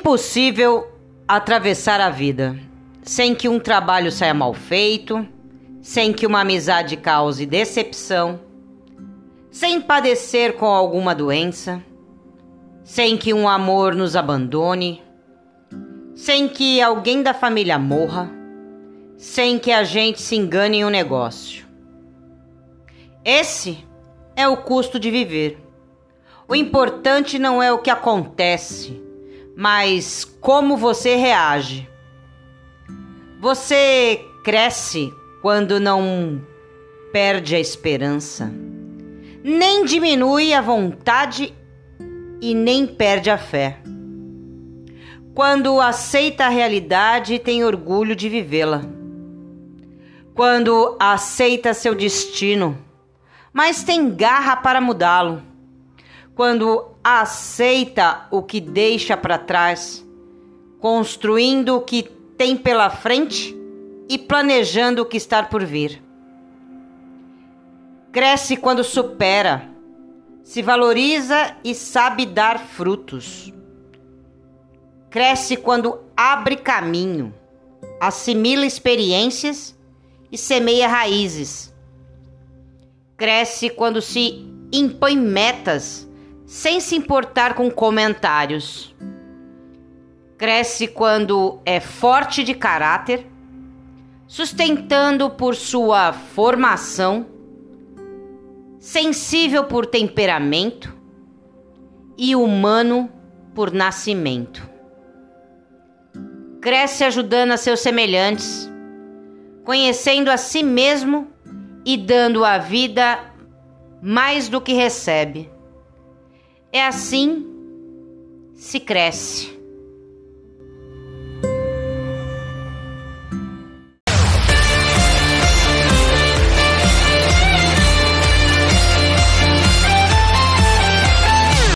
impossível atravessar a vida sem que um trabalho saia mal feito, sem que uma amizade cause decepção, sem padecer com alguma doença, sem que um amor nos abandone, sem que alguém da família morra, sem que a gente se engane em um negócio. Esse é o custo de viver. O importante não é o que acontece, mas como você reage. Você cresce quando não perde a esperança, nem diminui a vontade e nem perde a fé. Quando aceita a realidade e tem orgulho de vivê-la. Quando aceita seu destino, mas tem garra para mudá-lo quando aceita o que deixa para trás, construindo o que tem pela frente e planejando o que está por vir. Cresce quando supera, se valoriza e sabe dar frutos. Cresce quando abre caminho, assimila experiências e semeia raízes. Cresce quando se impõe metas sem se importar com comentários. Cresce quando é forte de caráter, sustentando por sua formação, sensível por temperamento e humano por nascimento. Cresce ajudando a seus semelhantes, conhecendo a si mesmo e dando à vida mais do que recebe é assim se cresce.